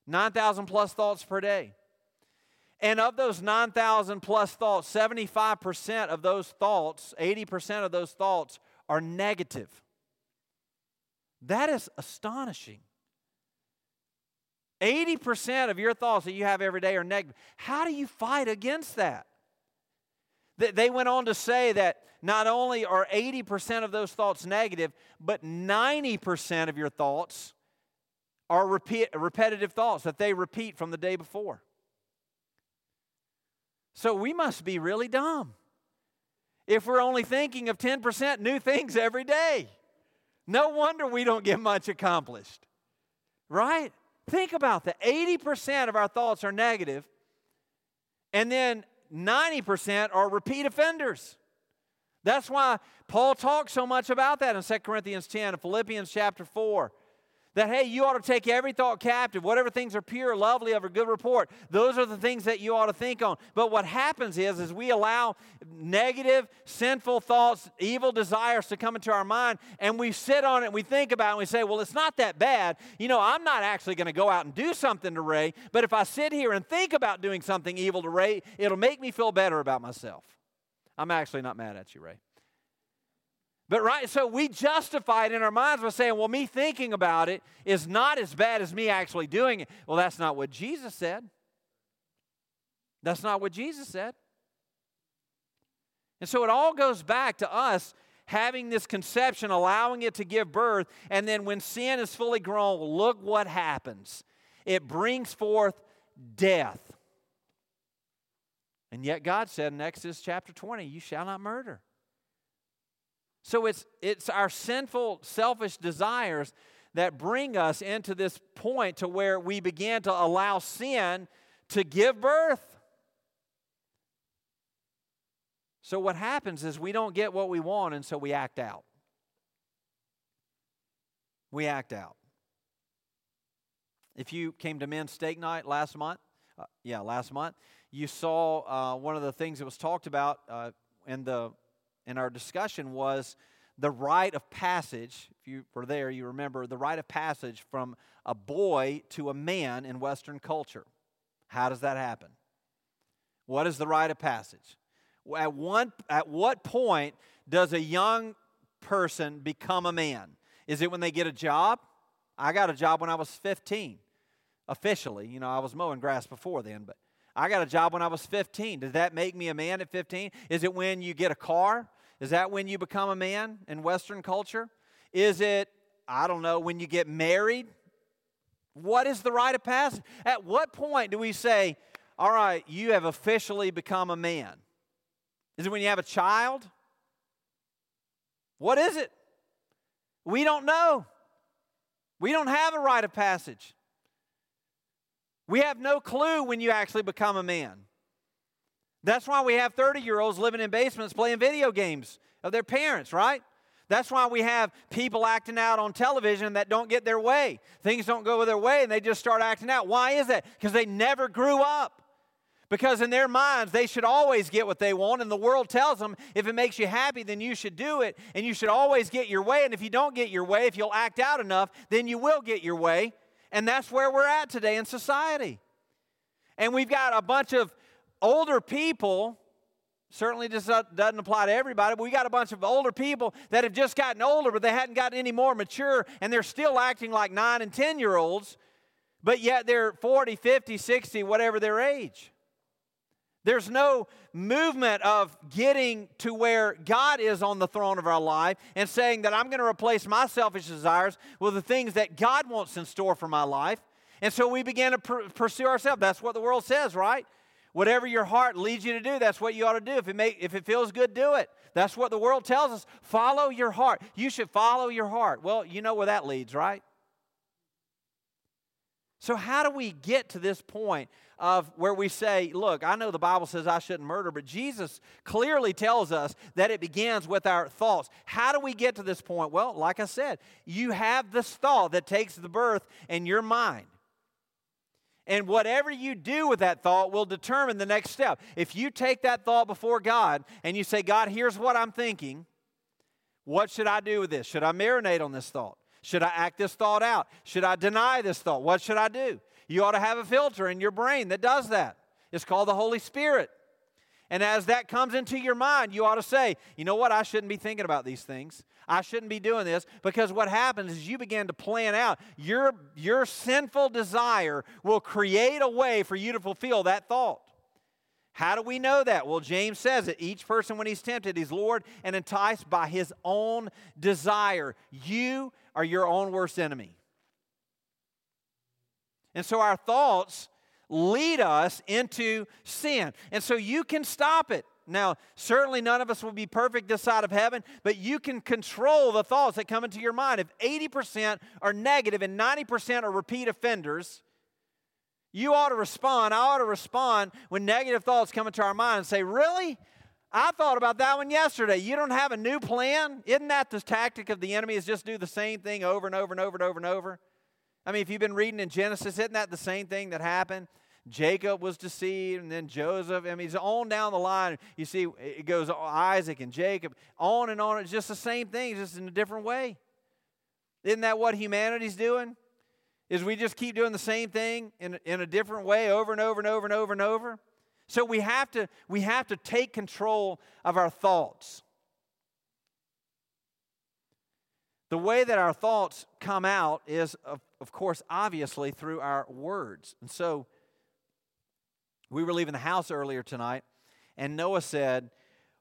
9,000 plus thoughts per day. And of those 9,000 plus thoughts, 75% of those thoughts, 80% of those thoughts are negative. That is astonishing. 80% of your thoughts that you have every day are negative. How do you fight against that? They went on to say that not only are 80% of those thoughts negative, but 90% of your thoughts are repeat, repetitive thoughts that they repeat from the day before. So we must be really dumb if we're only thinking of 10% new things every day. No wonder we don't get much accomplished, right? Think about that. 80% of our thoughts are negative, and then 90% are repeat offenders. That's why Paul talks so much about that in 2 Corinthians 10 and Philippians chapter 4 that hey you ought to take every thought captive whatever things are pure lovely of a good report. Those are the things that you ought to think on. But what happens is is we allow negative sinful thoughts evil desires to come into our mind and we sit on it and we think about it and we say well it's not that bad. You know i'm not actually going to go out and do something to ray but if i sit here and think about doing something evil to ray it'll make me feel better about myself. I'm actually not mad at you ray but right, so we justify it in our minds by saying, well, me thinking about it is not as bad as me actually doing it. Well, that's not what Jesus said. That's not what Jesus said. And so it all goes back to us having this conception, allowing it to give birth, and then when sin is fully grown, look what happens. It brings forth death. And yet God said in Exodus chapter 20, You shall not murder. So it's, it's our sinful, selfish desires that bring us into this point to where we begin to allow sin to give birth. So what happens is we don't get what we want, and so we act out. We act out. If you came to men's steak night last month, uh, yeah, last month, you saw uh, one of the things that was talked about uh, in the in our discussion was the rite of passage. If you were there, you remember the rite of passage from a boy to a man in Western culture. How does that happen? What is the rite of passage? At, one, at what point does a young person become a man? Is it when they get a job? I got a job when I was 15, officially. You know, I was mowing grass before then, but I got a job when I was 15. Does that make me a man at 15? Is it when you get a car? Is that when you become a man in Western culture? Is it, I don't know, when you get married? What is the rite of passage? At what point do we say, all right, you have officially become a man? Is it when you have a child? What is it? We don't know. We don't have a rite of passage. We have no clue when you actually become a man. That's why we have 30 year olds living in basements playing video games of their parents, right? That's why we have people acting out on television that don't get their way. Things don't go their way and they just start acting out. Why is that? Because they never grew up. Because in their minds, they should always get what they want, and the world tells them if it makes you happy, then you should do it, and you should always get your way. And if you don't get your way, if you'll act out enough, then you will get your way. And that's where we're at today in society. And we've got a bunch of older people Certainly just doesn't apply to everybody, but we got a bunch of older people that have just gotten older, but they hadn't gotten any more mature, and they're still acting like 9 and 10 year olds, but yet they're 40, 50, 60, whatever their age. There's no movement of getting to where God is on the throne of our life and saying that I'm going to replace my selfish desires with the things that God wants in store for my life. And so we begin to pr- pursue ourselves. That's what the world says, right? Whatever your heart leads you to do, that's what you ought to do. If it, if it feels good, do it. That's what the world tells us. Follow your heart. You should follow your heart. Well, you know where that leads, right? So, how do we get to this point of where we say, look, I know the Bible says I shouldn't murder, but Jesus clearly tells us that it begins with our thoughts. How do we get to this point? Well, like I said, you have this thought that takes the birth in your mind. And whatever you do with that thought will determine the next step. If you take that thought before God and you say, God, here's what I'm thinking, what should I do with this? Should I marinate on this thought? Should I act this thought out? Should I deny this thought? What should I do? You ought to have a filter in your brain that does that. It's called the Holy Spirit. And as that comes into your mind, you ought to say, you know what? I shouldn't be thinking about these things. I shouldn't be doing this because what happens is you begin to plan out your, your sinful desire will create a way for you to fulfill that thought. How do we know that? Well, James says it. Each person, when he's tempted, is lured and enticed by his own desire. You are your own worst enemy. And so our thoughts lead us into sin. And so you can stop it. Now, certainly none of us will be perfect this side of heaven, but you can control the thoughts that come into your mind. If 80% are negative and 90% are repeat offenders, you ought to respond. I ought to respond when negative thoughts come into our mind and say, Really? I thought about that one yesterday. You don't have a new plan? Isn't that the tactic of the enemy is just do the same thing over and over and over and over and over? I mean, if you've been reading in Genesis, isn't that the same thing that happened? Jacob was deceived, and then Joseph. I mean, it's on down the line. You see, it goes Isaac and Jacob, on and on. It's just the same thing, just in a different way. Isn't that what humanity's doing? Is we just keep doing the same thing in, in a different way over and over and over and over and over? So we have to we have to take control of our thoughts. The way that our thoughts come out is, of, of course, obviously through our words. And so we were leaving the house earlier tonight, and Noah said,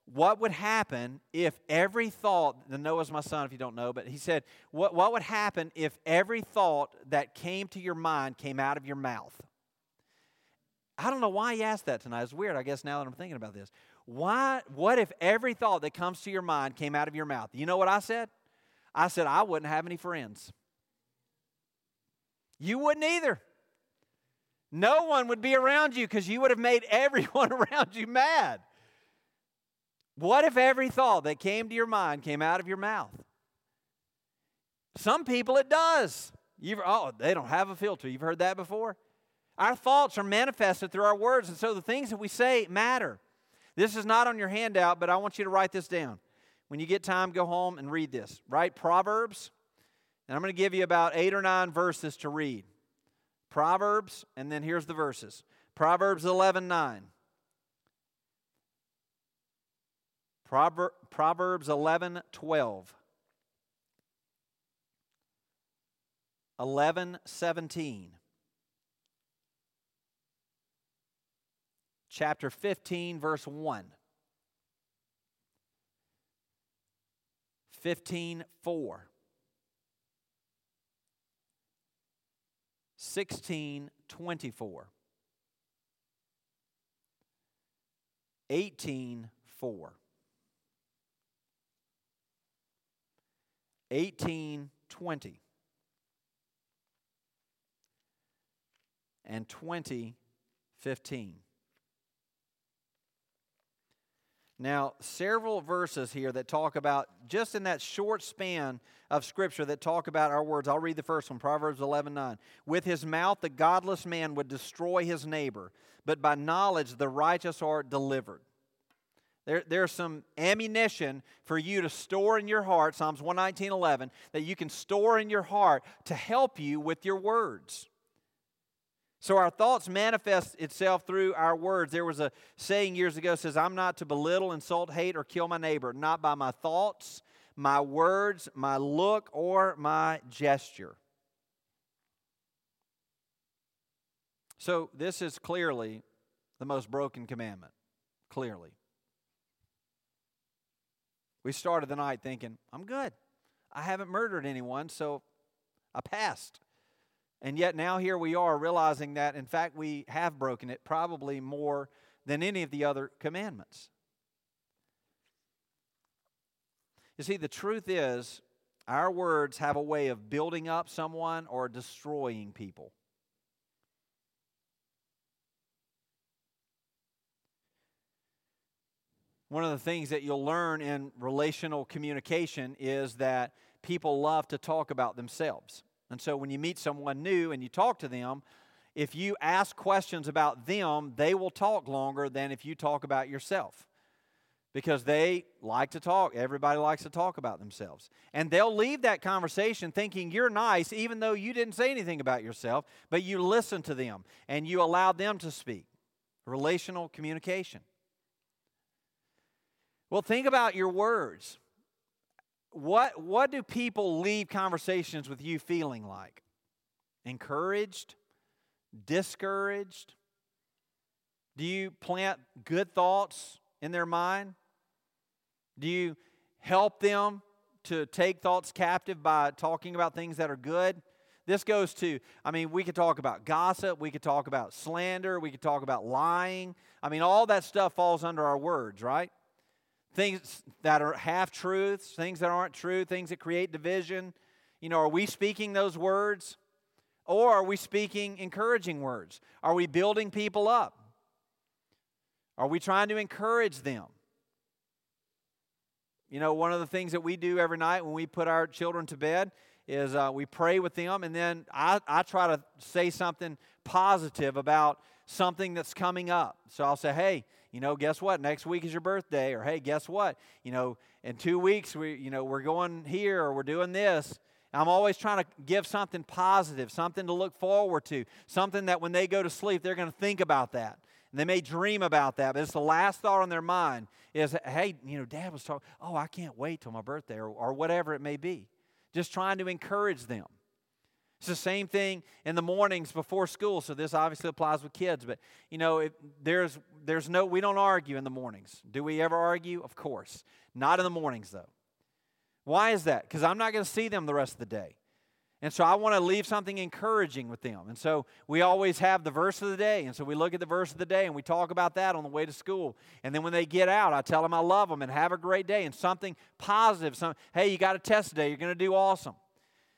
What would happen if every thought, the Noah's my son if you don't know, but he said, what, what would happen if every thought that came to your mind came out of your mouth? I don't know why he asked that tonight. It's weird, I guess, now that I'm thinking about this. Why, what if every thought that comes to your mind came out of your mouth? You know what I said? I said, I wouldn't have any friends. You wouldn't either. No one would be around you because you would have made everyone around you mad. What if every thought that came to your mind came out of your mouth? Some people it does. You've, oh, they don't have a filter. You've heard that before? Our thoughts are manifested through our words, and so the things that we say matter. This is not on your handout, but I want you to write this down. When you get time, go home and read this. Write Proverbs, and I'm going to give you about eight or nine verses to read. Proverbs, and then here's the verses Proverbs 11 9. Proverbs 11 12. 11 17. Chapter 15, verse 1. 15 4. 16 24. 18 4. 18 20. And 20 15. Now, several verses here that talk about, just in that short span of Scripture, that talk about our words. I'll read the first one Proverbs 11 9. With his mouth, the godless man would destroy his neighbor, but by knowledge, the righteous are delivered. There, there's some ammunition for you to store in your heart, Psalms 119 11, that you can store in your heart to help you with your words. So our thoughts manifest itself through our words. There was a saying years ago says, I'm not to belittle, insult, hate, or kill my neighbor, not by my thoughts, my words, my look, or my gesture. So this is clearly the most broken commandment. Clearly. We started the night thinking, I'm good. I haven't murdered anyone, so I passed. And yet now here we are realizing that, in fact, we have broken it probably more than any of the other commandments. You see, the truth is, our words have a way of building up someone or destroying people. One of the things that you'll learn in relational communication is that people love to talk about themselves. And so when you meet someone new and you talk to them, if you ask questions about them, they will talk longer than if you talk about yourself. Because they like to talk. Everybody likes to talk about themselves. And they'll leave that conversation thinking you're nice, even though you didn't say anything about yourself, but you listen to them and you allow them to speak. Relational communication. Well, think about your words what, what do people leave conversations with you feeling like? Encouraged? Discouraged? Do you plant good thoughts in their mind? Do you help them to take thoughts captive by talking about things that are good? This goes to, I mean, we could talk about gossip, we could talk about slander, we could talk about lying. I mean, all that stuff falls under our words, right? Things that are half truths, things that aren't true, things that create division. You know, are we speaking those words? Or are we speaking encouraging words? Are we building people up? Are we trying to encourage them? You know, one of the things that we do every night when we put our children to bed is uh, we pray with them, and then I, I try to say something positive about something that's coming up. So I'll say, hey, you know, guess what? Next week is your birthday. Or hey, guess what? You know, in two weeks we, you know, we're going here or we're doing this. I'm always trying to give something positive, something to look forward to, something that when they go to sleep, they're going to think about that. And they may dream about that, but it's the last thought on their mind is, hey, you know, dad was talking, oh, I can't wait till my birthday or, or whatever it may be. Just trying to encourage them. It's the same thing in the mornings before school. So this obviously applies with kids, but you know, if there's there's no we don't argue in the mornings. Do we ever argue? Of course. Not in the mornings though. Why is that? Because I'm not going to see them the rest of the day. And so I want to leave something encouraging with them. And so we always have the verse of the day. And so we look at the verse of the day and we talk about that on the way to school. And then when they get out, I tell them I love them and have a great day and something positive. Some, hey, you got a test today. You're going to do awesome.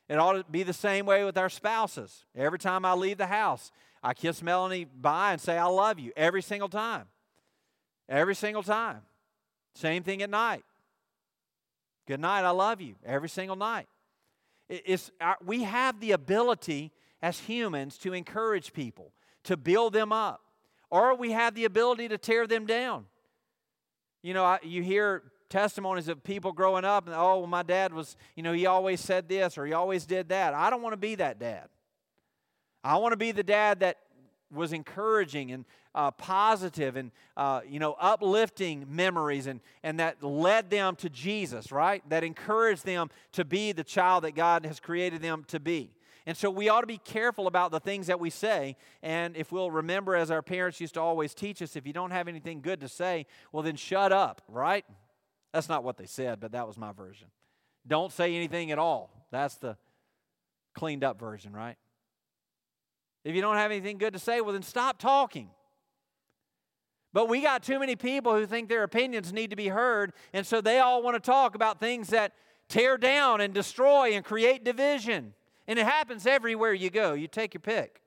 It ought to be the same way with our spouses. Every time I leave the house, I kiss Melanie bye and say, I love you every single time. Every single time. Same thing at night. Good night, I love you every single night. It's, we have the ability as humans to encourage people, to build them up, or we have the ability to tear them down. You know, you hear testimonies of people growing up and oh well, my dad was you know he always said this or he always did that i don't want to be that dad i want to be the dad that was encouraging and uh, positive and uh, you know uplifting memories and, and that led them to jesus right that encouraged them to be the child that god has created them to be and so we ought to be careful about the things that we say. And if we'll remember, as our parents used to always teach us, if you don't have anything good to say, well, then shut up, right? That's not what they said, but that was my version. Don't say anything at all. That's the cleaned up version, right? If you don't have anything good to say, well, then stop talking. But we got too many people who think their opinions need to be heard, and so they all want to talk about things that tear down and destroy and create division. And it happens everywhere you go. You take your pick.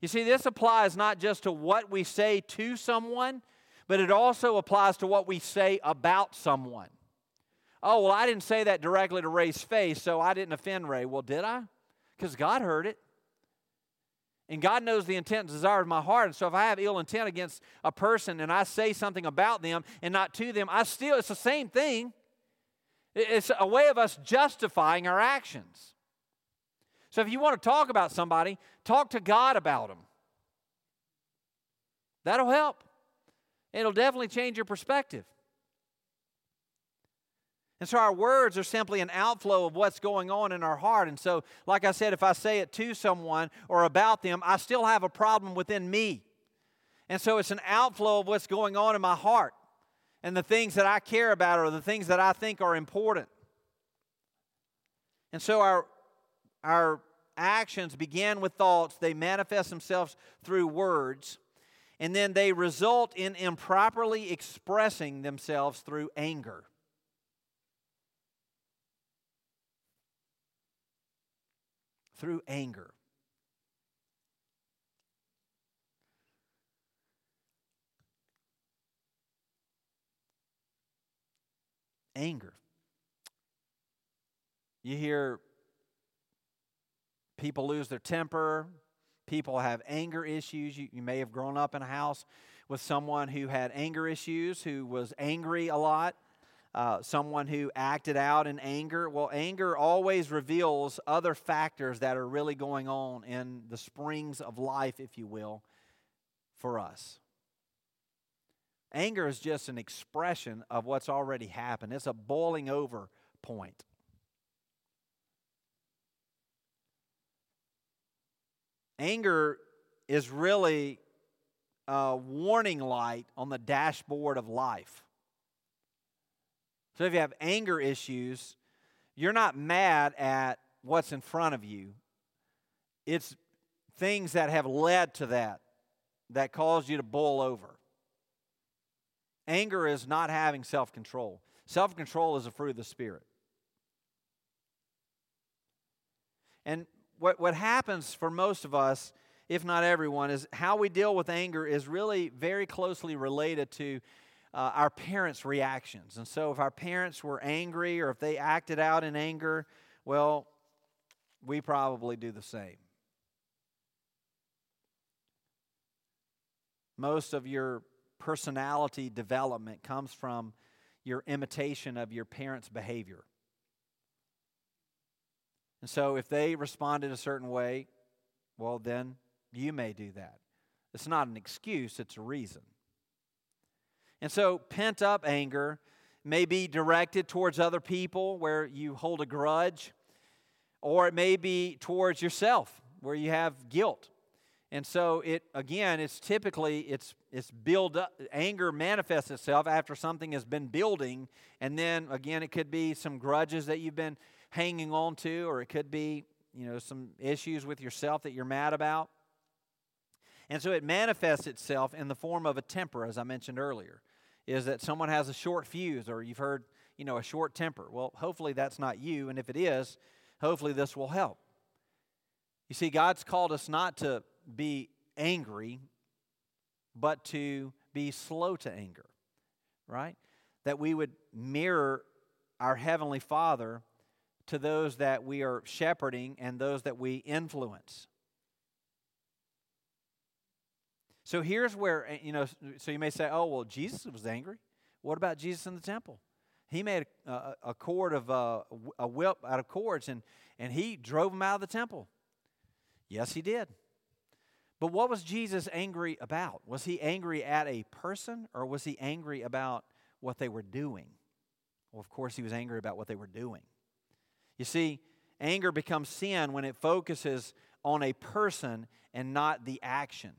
You see, this applies not just to what we say to someone, but it also applies to what we say about someone. Oh, well, I didn't say that directly to Ray's face, so I didn't offend Ray. Well, did I? Because God heard it. And God knows the intent and desire of my heart. And so if I have ill intent against a person and I say something about them and not to them, I still, it's the same thing. It's a way of us justifying our actions. So if you want to talk about somebody, talk to God about them. That'll help. It'll definitely change your perspective. And so our words are simply an outflow of what's going on in our heart. And so, like I said, if I say it to someone or about them, I still have a problem within me. And so it's an outflow of what's going on in my heart and the things that I care about or the things that I think are important. And so our, our actions begin with thoughts, they manifest themselves through words, and then they result in improperly expressing themselves through anger. Through anger. Anger. You hear people lose their temper, people have anger issues. You, you, may have grown up in a house with someone who had anger issues, who was angry a lot, uh, someone who acted out in anger. Well, anger always reveals other factors that are really going on in the springs of life, if you will, for us. Anger is just an expression of what's already happened, it's a boiling over point. Anger is really a warning light on the dashboard of life. So if you have anger issues, you're not mad at what's in front of you. It's things that have led to that that caused you to boil over. Anger is not having self control. Self control is a fruit of the Spirit. And what, what happens for most of us, if not everyone, is how we deal with anger is really very closely related to uh, our parents' reactions. And so, if our parents were angry or if they acted out in anger, well, we probably do the same. Most of your personality development comes from your imitation of your parents' behavior. And so if they responded a certain way, well, then you may do that. It's not an excuse, it's a reason. And so pent up anger may be directed towards other people where you hold a grudge, or it may be towards yourself where you have guilt and so it again, it's typically it's it's build up anger manifests itself after something has been building, and then again it could be some grudges that you've been hanging on to, or it could be, you know, some issues with yourself that you're mad about. And so it manifests itself in the form of a temper, as I mentioned earlier, is that someone has a short fuse, or you've heard, you know, a short temper. Well, hopefully that's not you, and if it is, hopefully this will help. You see, God's called us not to be angry, but to be slow to anger, right? That we would mirror our Heavenly Father to those that we are shepherding and those that we influence. So here's where, eh, you know, so you may say, oh, well, Jesus was angry. What about Jesus in the temple? He made a, a cord of uh, a whip out of cords and, and he drove them out of the temple. Yes, he did. But what was Jesus angry about? Was he angry at a person or was he angry about what they were doing? Well, of course, he was angry about what they were doing. You see, anger becomes sin when it focuses on a person and not the action.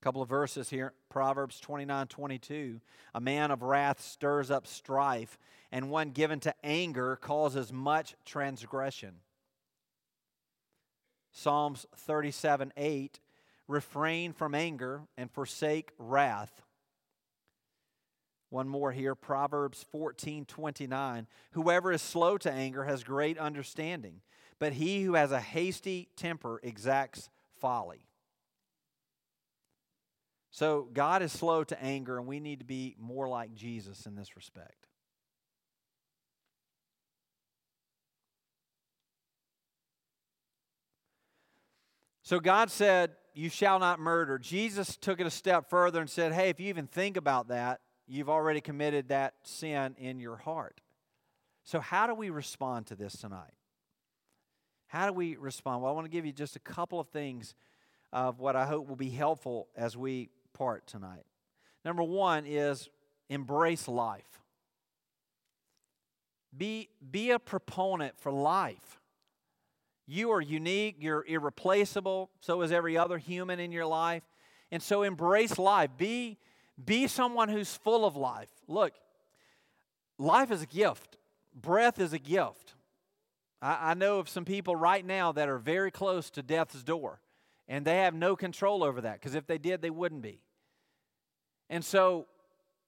A couple of verses here Proverbs 29 22. A man of wrath stirs up strife, and one given to anger causes much transgression. Psalms 37 8. Refrain from anger and forsake wrath. One more here, Proverbs 14 29. Whoever is slow to anger has great understanding, but he who has a hasty temper exacts folly. So God is slow to anger, and we need to be more like Jesus in this respect. So God said, You shall not murder. Jesus took it a step further and said, Hey, if you even think about that, you've already committed that sin in your heart. So, how do we respond to this tonight? How do we respond? Well, I want to give you just a couple of things of what I hope will be helpful as we part tonight. Number one is embrace life. Be, be a proponent for life. You are unique, you're irreplaceable, so is every other human in your life. And so embrace life. Be, be someone who's full of life. Look, life is a gift, breath is a gift. I, I know of some people right now that are very close to death's door, and they have no control over that because if they did, they wouldn't be. And so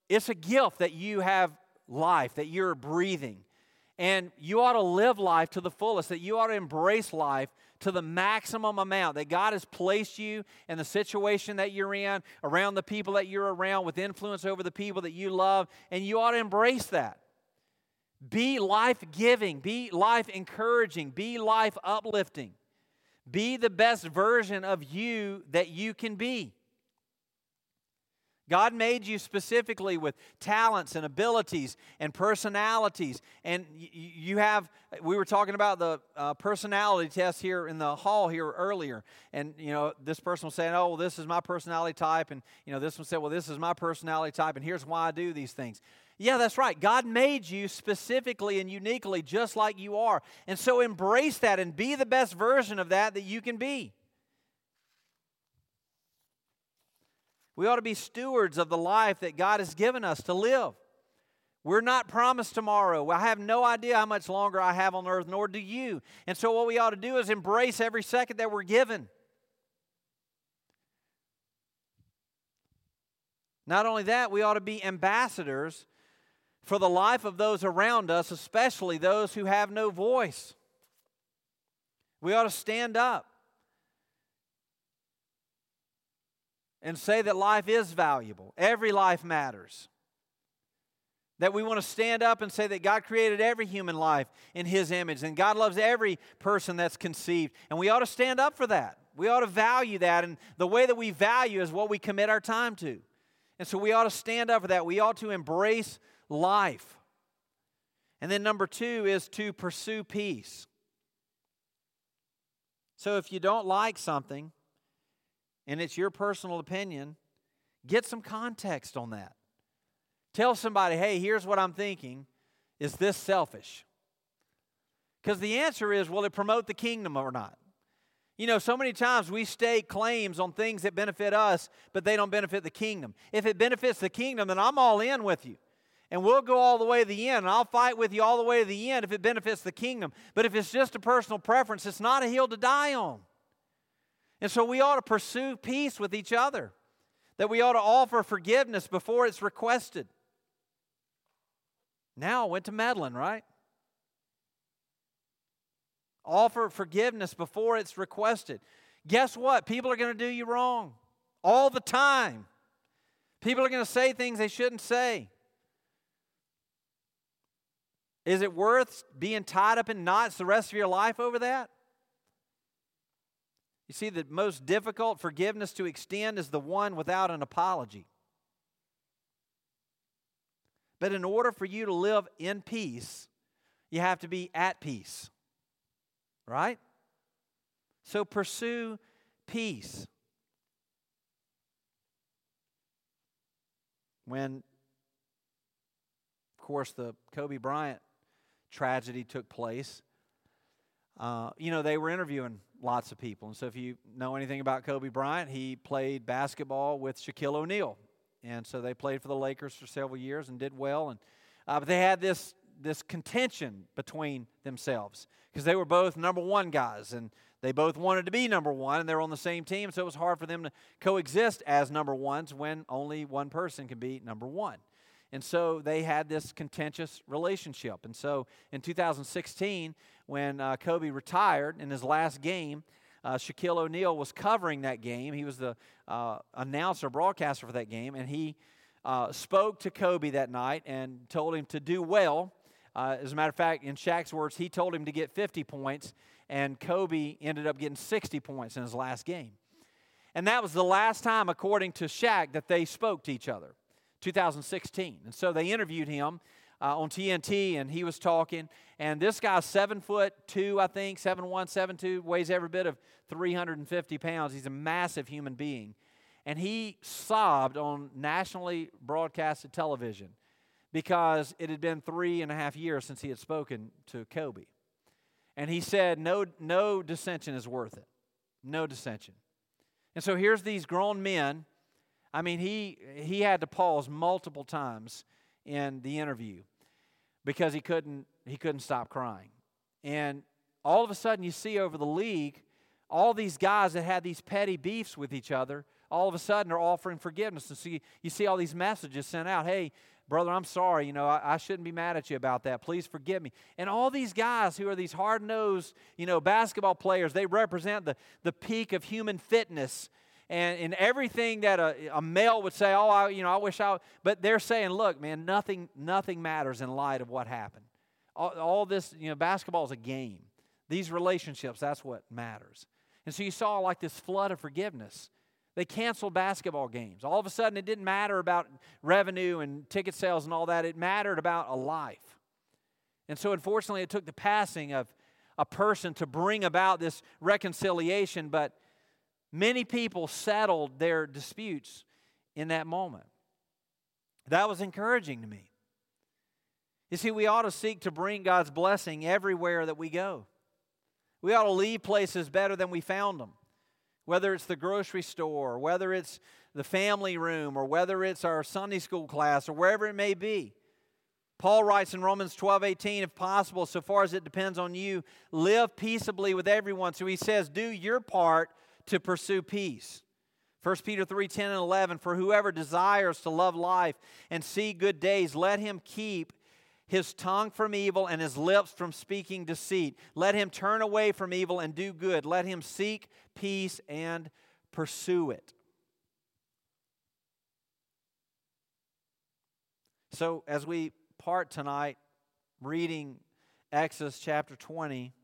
it's a gift that you have life, that you're breathing. And you ought to live life to the fullest, that you ought to embrace life to the maximum amount, that God has placed you in the situation that you're in, around the people that you're around, with influence over the people that you love, and you ought to embrace that. Be life giving, be life encouraging, be life uplifting. Be the best version of you that you can be. God made you specifically with talents and abilities and personalities. And you have, we were talking about the uh, personality test here in the hall here earlier. And, you know, this person was saying, oh, well, this is my personality type. And, you know, this one said, well, this is my personality type. And here's why I do these things. Yeah, that's right. God made you specifically and uniquely just like you are. And so embrace that and be the best version of that that you can be. We ought to be stewards of the life that God has given us to live. We're not promised tomorrow. I have no idea how much longer I have on earth, nor do you. And so, what we ought to do is embrace every second that we're given. Not only that, we ought to be ambassadors for the life of those around us, especially those who have no voice. We ought to stand up and say that life is valuable, every life matters. That we want to stand up and say that God created every human life in His image and God loves every person that's conceived. And we ought to stand up for that. We ought to value that. And the way that we value is what we commit our time to. And so we ought to stand up for that. We ought to embrace life. And then number two is to pursue peace. So if you don't like something and it's your personal opinion, get some context on that. Tell somebody, hey, here's what I'm thinking. Is this selfish? Because the answer is, will it promote the kingdom or not? You know, so many times we stake claims on things that benefit us, but they don't benefit the kingdom. If it benefits the kingdom, then I'm all in with you and we'll go all the way to the end, and I'll fight with you all the way to the end if it benefits the kingdom. But if it's just a personal preference, it's not a hill to die on. And so we ought to pursue peace with each other, that we ought to offer forgiveness before it's requested. Now I went to meddling, right? Offer forgiveness before it's requested. Guess what? People are going to do you wrong all the time. People are going to say things they shouldn't say. Is it worth being tied up in knots the rest of your life over that? You see, the most difficult forgiveness to extend is the one without an apology. But in order for you to live in peace, you have to be at peace. Right? So pursue peace. When, of course, the Kobe Bryant tragedy took place, uh, you know, they were interviewing lots of people. And so, if you know anything about Kobe Bryant, he played basketball with Shaquille O'Neal. And so they played for the Lakers for several years and did well. And uh, but they had this this contention between themselves because they were both number one guys and they both wanted to be number one and they're on the same team. So it was hard for them to coexist as number ones when only one person can be number one. And so they had this contentious relationship. And so in 2016, when uh, Kobe retired in his last game, uh, Shaquille O'Neal was covering that game. He was the uh, announcer, broadcaster for that game, and he uh, spoke to Kobe that night and told him to do well. Uh, as a matter of fact, in Shaq's words, he told him to get 50 points, and Kobe ended up getting 60 points in his last game. And that was the last time, according to Shaq, that they spoke to each other. 2016. And so they interviewed him uh, on TNT, and he was talking. And this guy's seven foot two, I think, seven one, seven two, weighs every bit of 350 pounds. He's a massive human being. And he sobbed on nationally broadcasted television because it had been three and a half years since he had spoken to Kobe. And he said, No, no dissension is worth it. No dissension. And so here's these grown men. I mean, he, he had to pause multiple times in the interview because he couldn't, he couldn't stop crying. And all of a sudden, you see over the league, all these guys that had these petty beefs with each other, all of a sudden are offering forgiveness. And so you, you see all these messages sent out hey, brother, I'm sorry. You know, I, I, shouldn't be mad at you about that. Please forgive me. And all these guys who are these hard nosed, you know, basketball players, they represent the, the peak of human fitness. And, and everything that a, a male would say, oh, I, you know, I wish I, but they're saying, look, man, nothing, nothing matters in light of what happened. All, all this, you know, basketball is a game. These relationships, that's what matters. And so you saw like this flood of forgiveness. They canceled basketball games. All of a sudden, it didn't matter about revenue and ticket sales and all that. It mattered about a life. And so, unfortunately, it took the passing of a person to bring about this reconciliation, but many people settled their disputes in that moment. That was encouraging to me. You see, we ought to seek to bring God's blessing everywhere that we go. We ought to leave places better than we found them whether it's the grocery store, whether it's the family room, or whether it's our Sunday school class, or wherever it may be. Paul writes in Romans 12, 18, if possible, so far as it depends on you, live peaceably with everyone. So he says, do your part to pursue peace. 1 Peter 3, 10 and 11, for whoever desires to love life and see good days, let him keep his tongue from evil and his lips from speaking deceit. Let him turn away from evil and do good. Let him seek peace and pursue it. So, as we part tonight reading Exodus chapter 20,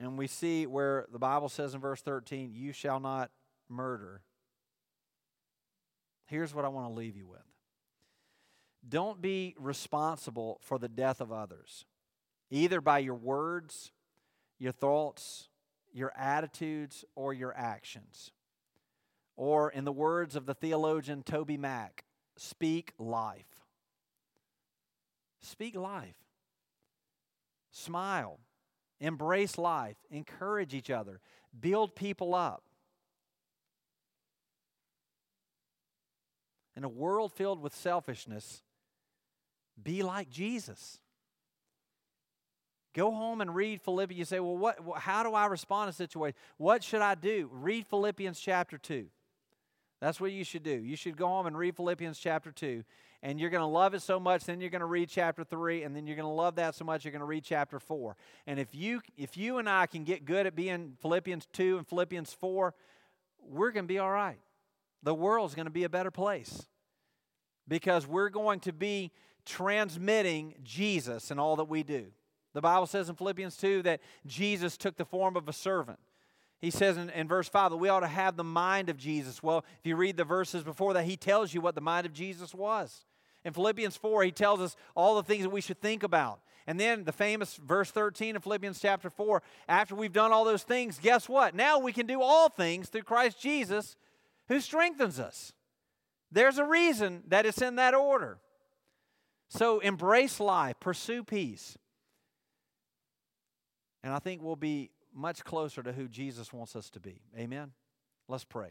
and we see where the Bible says in verse 13, You shall not murder. Here's what I want to leave you with don't be responsible for the death of others, either by your words, your thoughts, your attitudes, or your actions. Or, in the words of the theologian TobyMac, speak life. Speak life. Smile. Embrace life. Encourage each other. Build people up. In a world filled with selfishness, be like Jesus. Go home and read Philippians. You say, well, what, how do I respond to a situation? What should I do? Read Philippians chapter 2. That's what you should do. You should go home and read Philippians chapter 2. And you're going to love it so much, then you're going to read chapter 3, and then you're going to love that so much, you're going to read chapter 4. And if you, if you and I can get good at being Philippians 2 and Philippians 4, we're going to be all right. The world's going to be a better place because we're going to be transmitting Jesus in all that we do. The Bible says in Philippians 2 that Jesus took the form of a servant. He says in, in, verse 5 that we ought to have the mind of Jesus. Well, if you read the verses before that, he tells you what the mind of Jesus was. In Philippians 4, he tells us all the things that we should think about. And then the famous verse 13 of Philippians chapter 4 after we've done all those things, guess what? Now we can do all things through Christ Jesus who strengthens us. There's a reason that it's in that order. So embrace life, pursue peace. And I think we'll be much closer to who Jesus wants us to be. Amen? Let's pray.